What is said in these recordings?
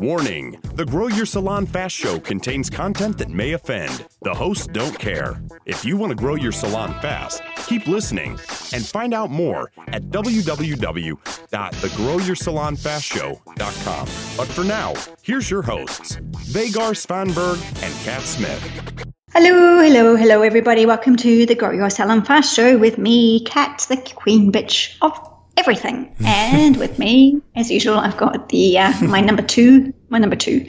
Warning The Grow Your Salon Fast Show contains content that may offend. The hosts don't care. If you want to grow your salon fast, keep listening and find out more at www.thegrowyoursalonfastshow.com. But for now, here's your hosts, Vegard Svanberg and Kat Smith. Hello, hello, hello, everybody. Welcome to the Grow Your Salon Fast Show with me, Kat, the queen bitch of everything. And with me, as usual, I've got the uh, my number two, my number two,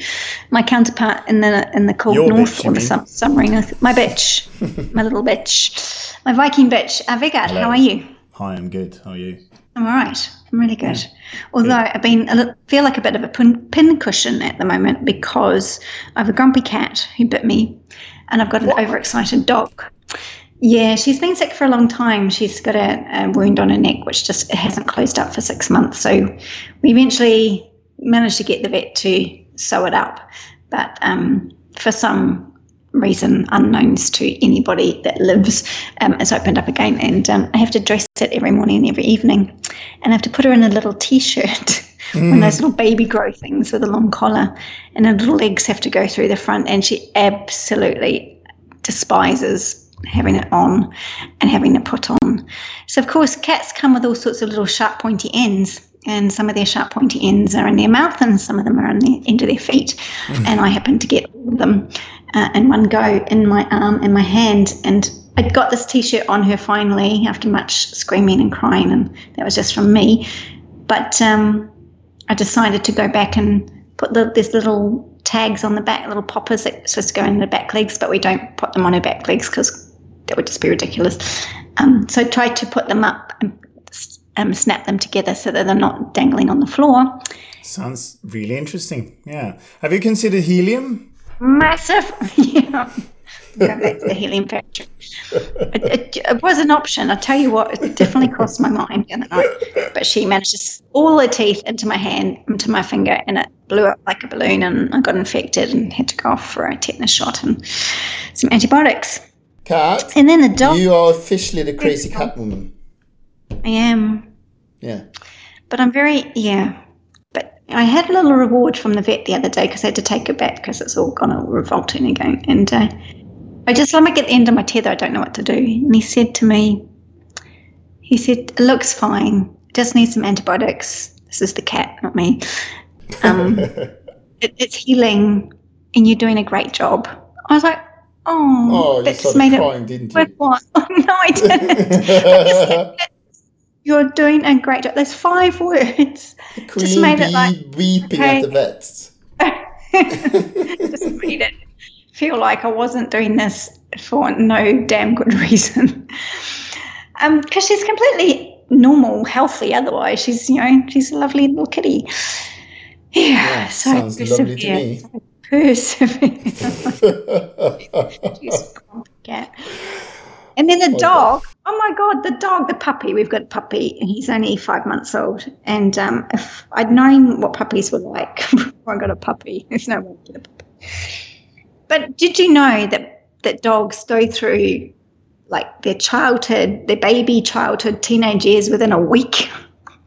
my counterpart in the in the cold Your north bitch, or the sum, summery. My bitch, my little bitch, my Viking bitch. Uh, how are you? Hi, I'm good. How are you? I'm all right. I'm really good. Although I've been, a little, feel like a bit of a pin, pin cushion at the moment because I have a grumpy cat who bit me, and I've got an overexcited dog. Yeah, she's been sick for a long time. She's got a, a wound on her neck, which just hasn't closed up for six months. So we eventually managed to get the vet to sew it up, but um, for some reason unknowns to anybody that lives, um, it's opened up again, and um, I have to dress it every morning and every evening, and I have to put her in a little t-shirt. One of those little baby grow things with a long collar, and her little legs have to go through the front, and she absolutely despises having it on and having it put on. So, of course, cats come with all sorts of little sharp, pointy ends, and some of their sharp, pointy ends are in their mouth, and some of them are on the end of their feet. And I happened to get all of them uh, in one go in my arm and my hand. And I got this t shirt on her finally after much screaming and crying, and that was just from me. But um, I decided to go back and put the, these little tags on the back, little poppers that are supposed to go in the back legs, but we don't put them on her back legs because that would just be ridiculous. Um, so I tried to put them up and um, snap them together so that they're not dangling on the floor. Sounds really interesting. Yeah. Have you considered helium? Massive, yeah. Go back to the helium factory. It, it, it was an option. I tell you what, it definitely crossed my mind the other night. But she managed to s- all her teeth into my hand, into my finger, and it blew up like a balloon. And I got infected and had to go off for a tetanus shot and some antibiotics. Cat, And then the dog. you are officially the crazy cat woman. I am, Yeah. but I'm very yeah. But I had a little reward from the vet the other day because I had to take her back because it's all gone all revolting again. And uh, I just I'm like at the end of my tether. I don't know what to do. And he said to me, he said, "It looks fine. Just need some antibiotics. This is the cat, not me. Um, it, it's healing, and you're doing a great job." I was like, "Oh, Oh, that just made crying, it didn't you? no, I didn't. You're doing a great job. There's five words. Queen made it like- weeping okay. at the vets. just made it feel like I wasn't doing this for no damn good reason. Um, because she's completely normal, healthy. Otherwise, she's you know she's a lovely little kitty. Yeah, Yeah, so sounds lovely to me. Persevere. She's a grumpy cat. And then the dog. Oh my god, the dog, the puppy. We've got a puppy, and he's only five months old. And um, if I'd known what puppies were like before I got a puppy, there's no way to get a puppy. But did you know that that dogs go through like their childhood, their baby childhood, teenage years within a week?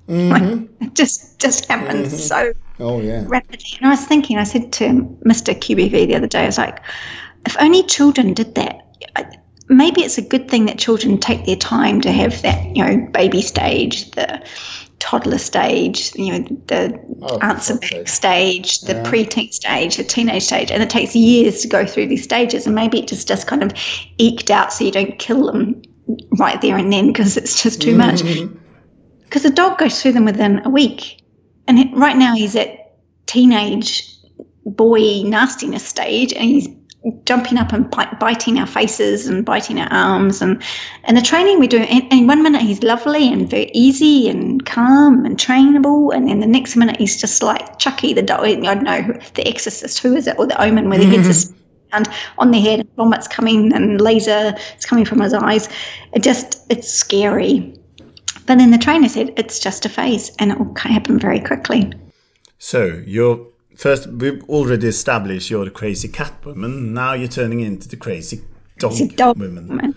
Mhm. It just just happens so Oh yeah. rapidly. And I was thinking, I said to Mr. QBV the other day, I was like, if only children did that. I- Maybe it's a good thing that children take their time to have that, you know, baby stage, the toddler stage, you know, the Oh, answer back stage, the Yeah. preteen stage, the teenage stage, and it takes years to go through these stages. And maybe it just just kind of eked out so you don't kill them right there and then because it's just too much Mhm. because a dog goes through them within a week, and right now he's at teenage boy nastiness stage, and he's jumping up and biting our faces and biting our arms, and and the training we do. And, and one minute he's lovely and very easy and calm and trainable, and then the next minute he's just like Chucky the dog. I don't know the Exorcist, who is it, or the Omen, where the head's just mm-hmm. and on the head, vomits coming and laser is coming from his eyes. It just it's scary. But then the trainer said it's just a phase and it will happen very quickly. So you're first. We've already established you're the crazy cat woman. Now you're turning into the crazy dog, dog woman. woman.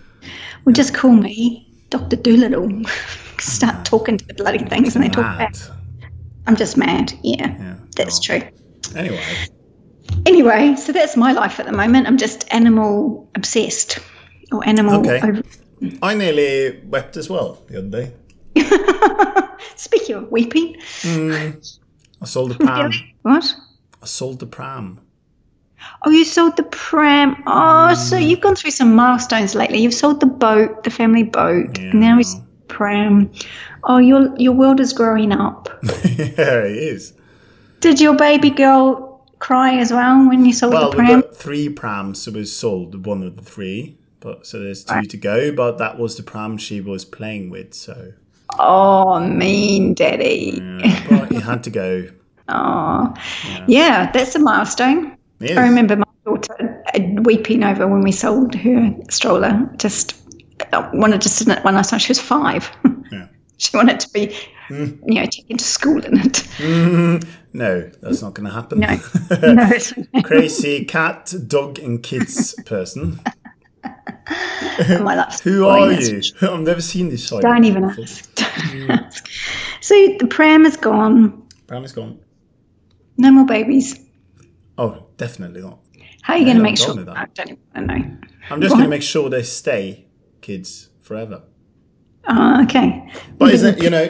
Well, just call me Dr. Dolittle. Start talking to the bloody things and they talk back. I'm just mad. Yeah, Yeah. that's true. Anyway, Anyway, so that's my life at the moment. I'm just animal obsessed or animal. Okay. Over- I nearly wept as well the other day. Speaking of weeping, I sold the pram. what? I sold the pram. Oh, you sold the pram. Oh, so Mm. you've gone through some milestones lately. You've sold the boat, the family boat. and Now it's pram. Oh, your your world is growing up. yeah, it is. Did your baby girl cry as well when you sold Well, the we pram? got three prams, so we sold one of the three. But so there's two to go. But that was the pram she was playing with, so Oh, mean daddy. yeah, but it had to go. Oh, yeah. that's a milestone. Is. I remember my daughter weeping over when we sold her stroller. Just uh, wanted to sit in it one last time. She was five. Yeah. she wanted to be, you know, taken to school in it. No, that's not going to happen. No, no, Crazy cat, dog, and kids person. Life's Who are you? I've never seen this side. Don't even before. ask. Don't ask. So the pram is gone. Pram is gone. No more babies. Oh, definitely not. How are you going to make sure? that. I don't even know. I'm just going to make sure they stay kids forever. Oh, okay. But isn't you know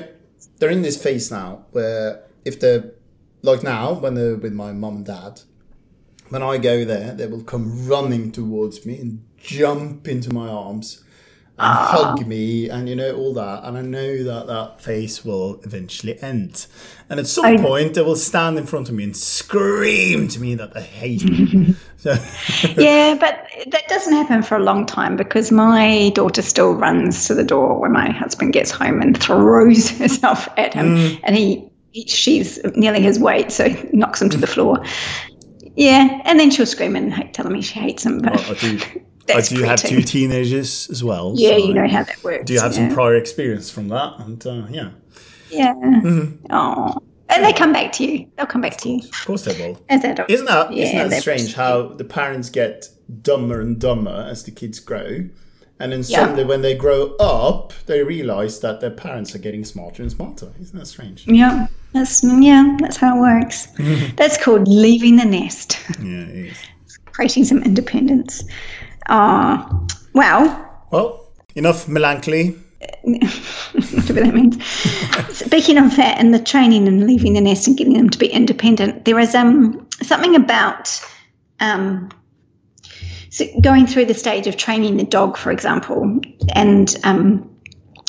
they're in this phase now where if they're like now when they're with my mom and dad, when I go there, they will come running towards me and jump into my arms and hug me and you know all that. And I know that that Phase will eventually end. And at some I- point, they will stand in front of me and scream to me that they hate me. so, yeah, but that doesn't happen for a long time because my daughter still runs to the door when my husband gets home and throws herself at him, Mm. and he, he she's nearly his weight, so he knocks him to the floor. Yeah, and then she'll scream and ha- tell me she hates him. But I do, I do have two teenagers as well. yeah, so you know how that works. Do you have yeah. some prior experience from that? And uh, yeah, Yeah. Mm-hmm. Oh, and they come back to you. They'll come back to you of course they will. as adults. Isn't that Yeah, not that strange how the parents get dumber and dumber as the kids grow? And then Yeah. suddenly when they grow up, they realize that their parents are getting smarter and smarter. Isn't that strange? Yeah, that's yeah, that's how it works. that's called leaving the nest. Yeah, it is. creating some independence. Ah, well, Well, enough melancholy. whatever that means. Speaking of that, and the training and leaving the nest and getting them to be independent, there is um something about um so going through the stage of training the dog, for example, and um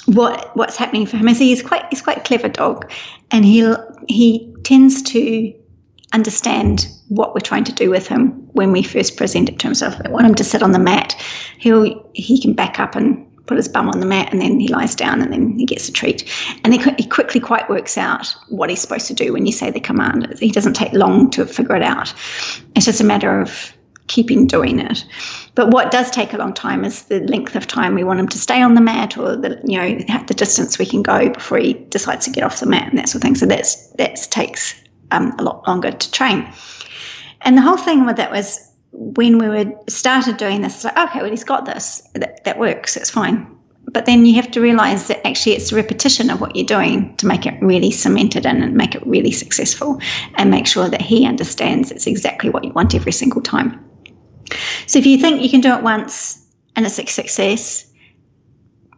what what's happening for him is he's quite he's quite clever dog, and he'll he tends to understand what we're trying to do with him when we first present it to him. So if I want him to sit on the mat, he'll he can back up and put his bum on the mat, and then he lies down, and then he gets a treat. And he, he quickly quite works out what he's supposed to do when you say the command. He doesn't take long to figure it out. It's just a matter of keeping doing it. But what does take a long time is the length of time we want him to stay on the mat, or the you know the distance we can go before he decides to get off the mat and that sort of thing. So that's that takes um, a lot longer to train. And the whole thing with that was when we were started doing this, like, okay, well, he's got this. That, that works. It's fine. But then you have to realize that actually it's a repetition of what you're doing to make it really cemented in and make it really successful and make sure that he understands it's exactly what you want every single time. So if you think you can do it once and it's a success,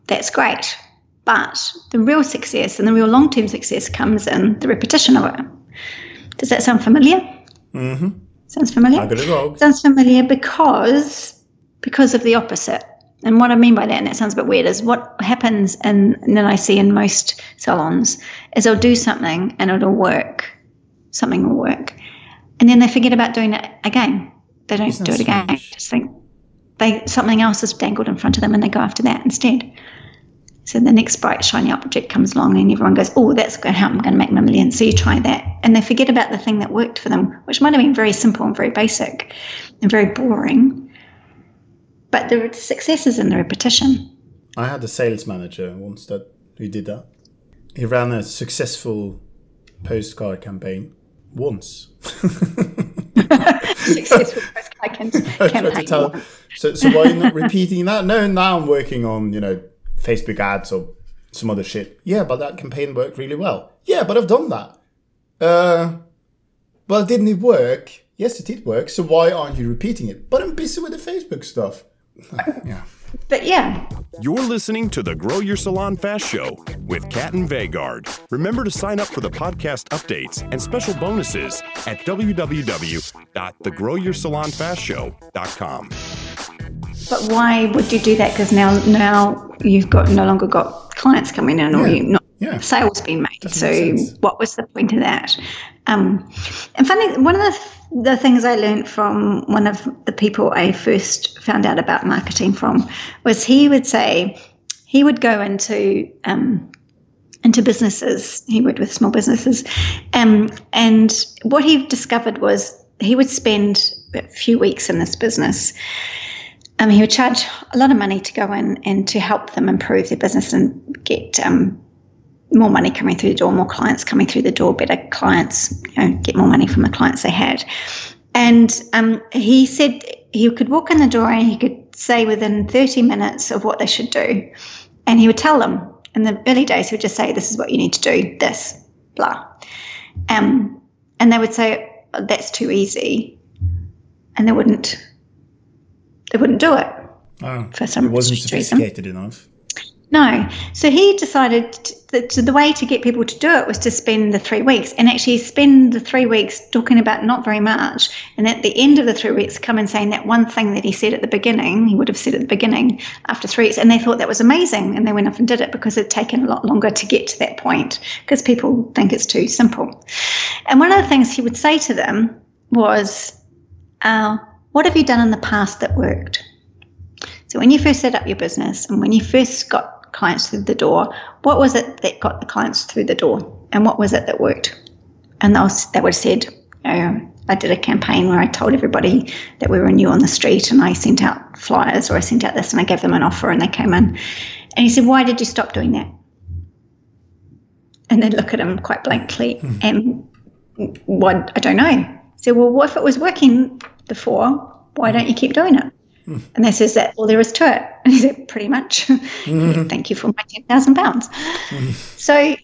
that's great. But the real success and the real long term success comes in the repetition of it. Does that sound familiar? Mm-hmm. Sounds familiar? I got a dog. Sounds familiar because because of the opposite. And what I mean by that, and that sounds a bit weird, is what happens in and then I see in most salons is they'll do something and it'll work. Something will work. And then they forget about doing it again. They don't Isn't do it again. strange? Just think they something else is dangled in front of them and they go after that instead. So the next bright shiny object comes along and everyone goes, Oh, that's going to help, I'm going to make my million. So you try that. And they forget about the thing that worked for them, which might have been very simple and very basic and very boring. But the success is in the repetition. I had a sales manager once that who did that. He ran a successful postcard campaign once. Successful cam- I tried to tell. So, so why are you not repeating that? No, now I'm working on you know Facebook ads or some other shit. Yeah, but that campaign worked really well. Yeah, but I've done that. Uh, well, didn't it work? Yes, it did work. So why aren't you repeating it? But I'm busy with the Facebook stuff. yeah. But yeah, You're listening to the Grow Your Salon Fast Show with Kat and Vegard. Remember to sign up for the podcast updates and special bonuses at www.thegrowyoursalonfastshow.com. but why would you do that? Because now now you've got no longer got clients coming in, or Yeah. you not Yeah. sales being made. Doesn't so what was the point of that? Um, and funny, one of the the things I learned from one of the people I first found out about marketing from was he would say he would go into um, into businesses. He worked with small businesses, um, and what he discovered was he would spend a few weeks in this business. Um, he would charge a lot of money to go in and to help them improve their business and get um, more money coming through the door, more clients coming through the door, better clients, you know, get more money from the clients they had. And um, he said he could walk in the door and he could say within 30 minutes of what they should do. And he would tell them in the early days, he would just say, This is what you need to do, this, blah. Um, and they would say, "Oh, That's too easy. And they wouldn't. They wouldn't do it Oh, for some it wasn't reason. sophisticated enough. No. So he decided that the way to get people to do it was to spend the three weeks and actually spend the three weeks talking about not very much. And at the end of the three weeks, come and saying that one thing that he said at the beginning, he would have said at the beginning after three weeks. And they thought that was amazing. And they went off and did it because it'd taken a lot longer to get to that point because people think it's too simple. And one of the things he would say to them was, uh, What have you done in the past that worked? So when you first set up your business and when you first got clients through the door, what was it that got the clients through the door, and what was it that worked? And they, was, they would have said, you know, I did a campaign where I told everybody that we were new on the street, and I sent out flyers, or I sent out this, and I gave them an offer, and they came in. And he said, "Why did you stop doing that?" And they'd look at him quite blankly, hmm. and what I don't know. Said, "Well, what if it was working before? Why don't you keep doing it?" And they says that all there is to it. And he said, pretty much. Mm-hmm. Thank you for my ten thousand pounds. Mm-hmm. So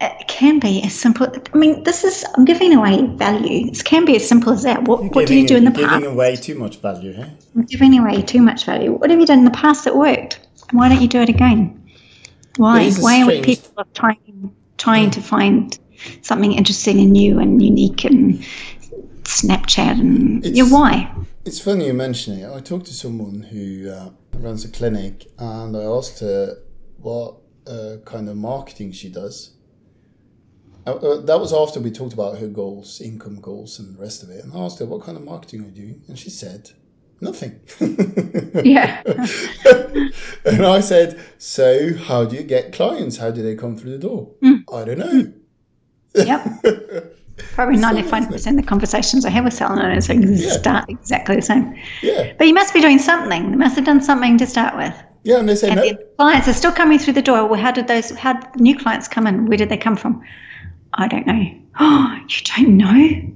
it can be as simple. I mean, this is I'm giving away value. This can be as simple as that. What, what did you do in the giving past? Giving away too much value? I'm giving away too much value. What have you done in the past that worked? Why don't you do it again? Why? It Why are people trying trying to mm. find something interesting and new and unique and Snapchat and It's- yeah? Why? It's funny you mention it. I talked to someone who uh, runs a clinic, and I asked her what uh, kind of marketing she does. Uh, uh, that was after we talked about her goals, income goals, and the rest of it. And I asked her, "What kind of marketing are you doing?" And she said, "Nothing." Yeah. and I said, "So how do you get clients? How do they come through the door?" Hmm. I don't know. Yep. Probably ninety-five percent of the conversations I have with salon owners start exactly the same. Yeah, But you must be doing something. They must have done something to start with. yeah, and they say And no. the clients are still coming through the door. Well, how did those? How did new clients come in? Where did they come from? I don't know. Oh, you don't know.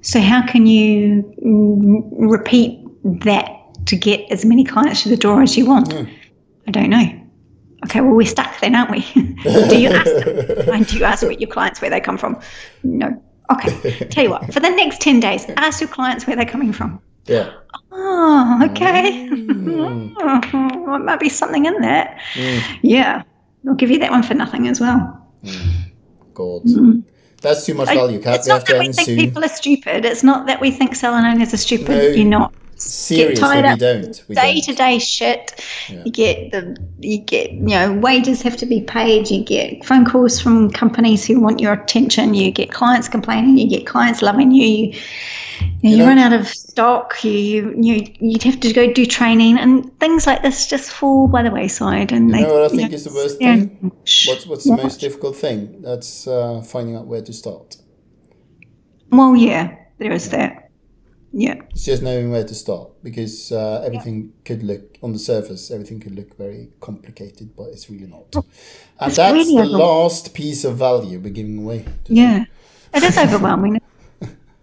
So how can you mm, repeat that to get as many clients through the door as you want? I don't know. Okay, well we're stuck then, aren't we? do you ask them? And do you ask your clients where they come from? No. Okay. Tell you what, for the next ten days, ask your clients where they're coming from. Yeah, Oh, okay. Oh, it might be something in that. Mm. Yeah. I'll give you that one for nothing as well. Mm. God, that's too much value. Mm. it's not that we think soon. people are stupid. It's not that we think salon owners are stupid. No. You're not. Seriously, tied we up don't. We Day don't. to day shit. You get the you get you know wages have to be paid. You get phone calls from companies who want your attention. You get clients complaining. You get clients loving you. You, you, know- run out of stock. You you you you'd have to go do training and things like this just fall by the wayside. And they know what I think know, is the worst thing? What's what's the most difficult thing? That's uh, finding out where to start. Well, yeah, there is that. Yeah. It's just knowing where to start because uh, everything could look on the surface. Everything could look very complicated, but it's really not. And that's really the last piece of value we're giving away. Yeah, it is overwhelming.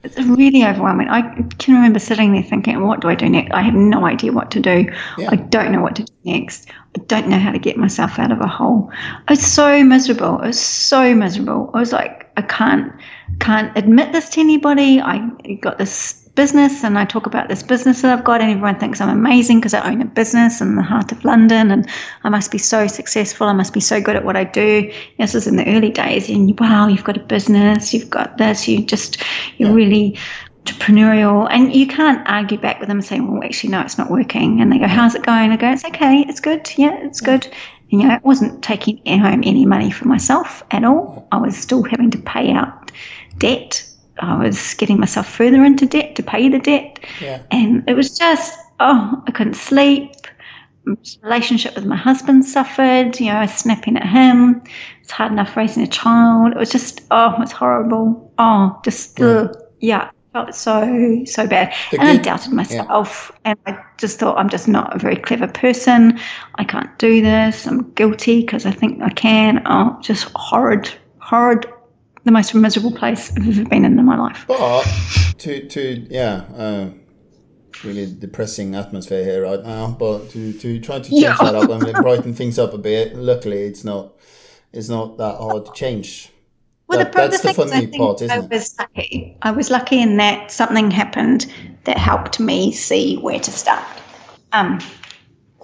It's really overwhelming. I can remember sitting there thinking, what do I do next? I have no idea what to do. Yeah. I don't know what to do next. I don't know how to get myself out of a hole. I was so miserable. I was so miserable. I was like, I can't can't admit this to anybody. I got this business and I talk about this business that I've got, and everyone thinks I'm amazing because I own a business in the heart of London and I must be so successful. I must be so good at what I do. This was in the early days, and wow, you've got a business, you've got this, you just, you're yeah. really entrepreneurial and you can't argue back with them and say well actually no it's not working and they go how's it going i go it's okay it's good yeah it's good and, you know it wasn't taking home any money for myself at all i was still having to pay out debt I was getting myself further into debt to pay the debt. Yeah. And it was just, oh, I couldn't sleep. Relationship with my husband suffered. You know, I was snapping at him. It's hard enough raising a child. It was just, oh, it's horrible. Oh, just, yeah. Ugh, yeah felt so so bad the and good, i doubted myself yeah. and i just thought i'm just not a very clever person i can't do this i'm guilty because i think i can oh just horrid horrid the most miserable place I've ever been in in my life. But to to yeah, uh, really depressing atmosphere here right now. But to to try to change yeah. that up and brighten things up a bit. Luckily, it's not it's not that hard to change. Well, that, the, that's the, the funny part, isn't I it? was lucky. I was lucky in that something happened that helped me see where to start. Um,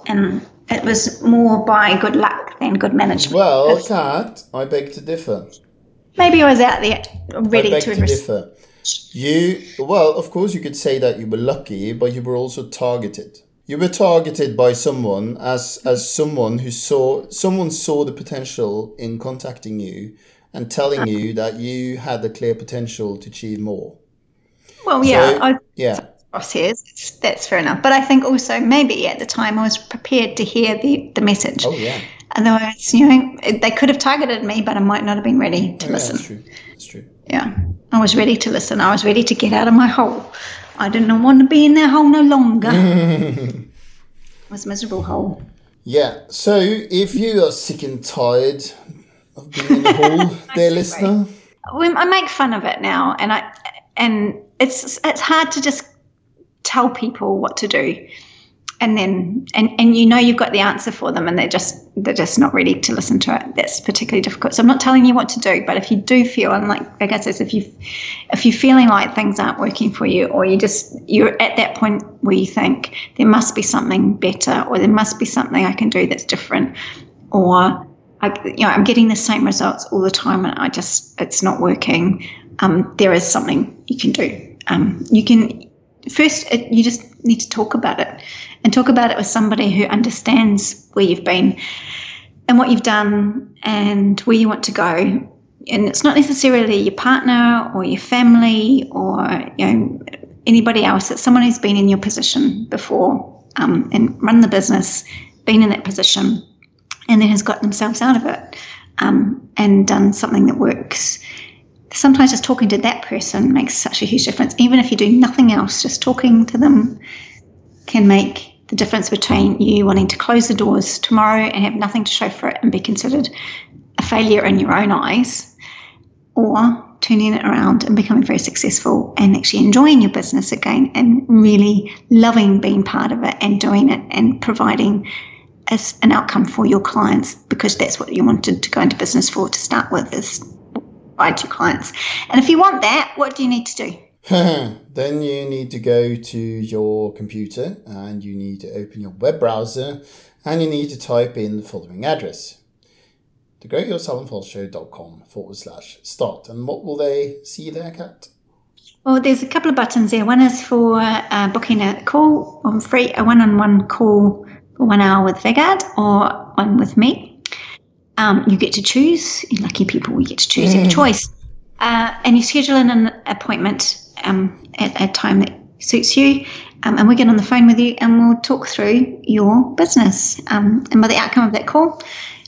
and it was more by good luck than good management. Well, Kat, I beg to differ. Maybe I was out there ready to, to differ. You well, of course, you could say that you were lucky, but you were also targeted. You were targeted by someone as as someone who saw someone saw the potential in contacting you and telling you that you had the clear potential to achieve more. Well, yeah, so, I, yeah. Crosshairs, that's fair enough. But I think also maybe at the time I was prepared to hear the, the message. Oh, yeah. Otherwise, you know, they could have targeted me, but I might not have been ready to listen. That's true. That's true. Yeah. I was ready to listen. I was ready to get out of my hole. I didn't want to be in that hole no longer. it was a miserable hole. Yeah. So if you are sick and tired of being in the hole, dear listener. I make fun of it now, and I and it's it's hard to just tell people what to do and then and and you know you've got the answer for them and they're just they're just not ready to listen to it. That's particularly difficult. So i'm not telling you what to do but if you do feel and like i guess if you if you're feeling like things aren't working for you or you just you're at that point where you think there must be something better or there must be something i can do that's different or I, you know i'm getting the same results all the time and i just it's not working um, there is something you can do. Um, you can first it, you just need to talk about it and talk about it with somebody who understands where you've been and what you've done and where you want to go. And it's not necessarily your partner or your family or you know anybody else. It's someone who's been in your position before um, and run the business, been in that position, and then has got themselves out of it um, and done something that works. Sometimes just talking to that person makes such a huge difference. Even if you do nothing else, just talking to them can make the difference between you wanting to close the doors tomorrow and have nothing to show for it and be considered a failure in your own eyes, or turning it around and becoming very successful and actually enjoying your business again and really loving being part of it and doing it and providing as an outcome for your clients because that's what you wanted to go into business for to start with is provide your clients. And if you want that, what do you need to do? then you need to go to your computer and you need to open your web browser and you need to type in the following address to thegrowyoursalonfastshow.com forward slash start. And what will they see there, Kat? Well, there's a couple of buttons there. One is for uh, booking a call on free, a one on one call for one hour with Vegard or one with me. Um, you get to choose. Lucky people, we get to choose. You have choice. Uh, and you schedule in an appointment um, at a time that suits you. Um, and we get on the phone with you and we'll talk through your business. Um, and by the outcome of that call,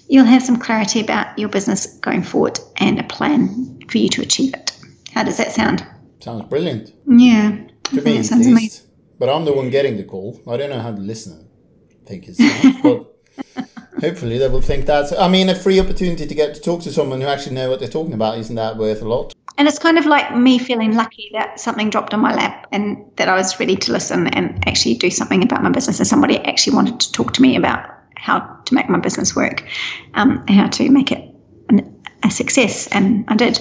you'll have some clarity about your business going forward and a plan for you to achieve it. How does that sound? Sounds brilliant. Yeah. To me, that sounds amazing. But I'm the one getting the call. I don't know how the listener think it sounds, but hopefully they will think that. I mean, a free opportunity to get to talk to someone who actually know what they're talking about isn't that worth a lot? and it's kind of like me feeling lucky that something dropped on my lap and that I was ready to listen and actually do something about my business. And somebody actually wanted to talk to me about how to make my business work um, and how to make it an, a success. And I did.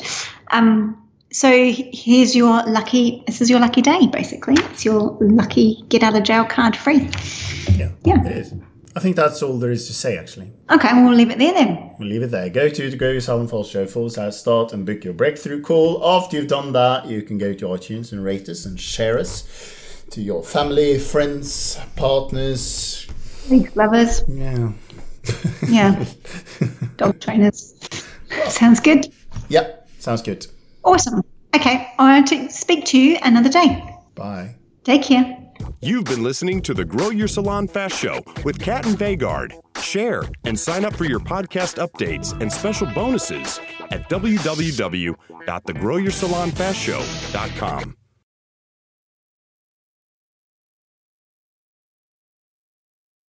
Um, so here's your lucky. This is your lucky day, basically. It's your lucky get out of jail card free. Yeah, Yeah. it is. I think that's all there is to say, actually. Okay, well, leave it there then. We'll leave it there. Go to the Grow Your Salon Fast Show forward slash start and book your breakthrough call. After you've done that, you can go to iTunes and rate us and share us to your family, friends, partners. League lovers, Yeah. yeah, dog trainers. Sounds good. Yeah, sounds good. Awesome. Okay, I want to speak to you another day. Bye. Take care. You've been listening to the Grow Your Salon Fast Show with Kat and Vegard. Share and sign up for your podcast updates and special bonuses at www.thegrowyoursalonfastshow.com.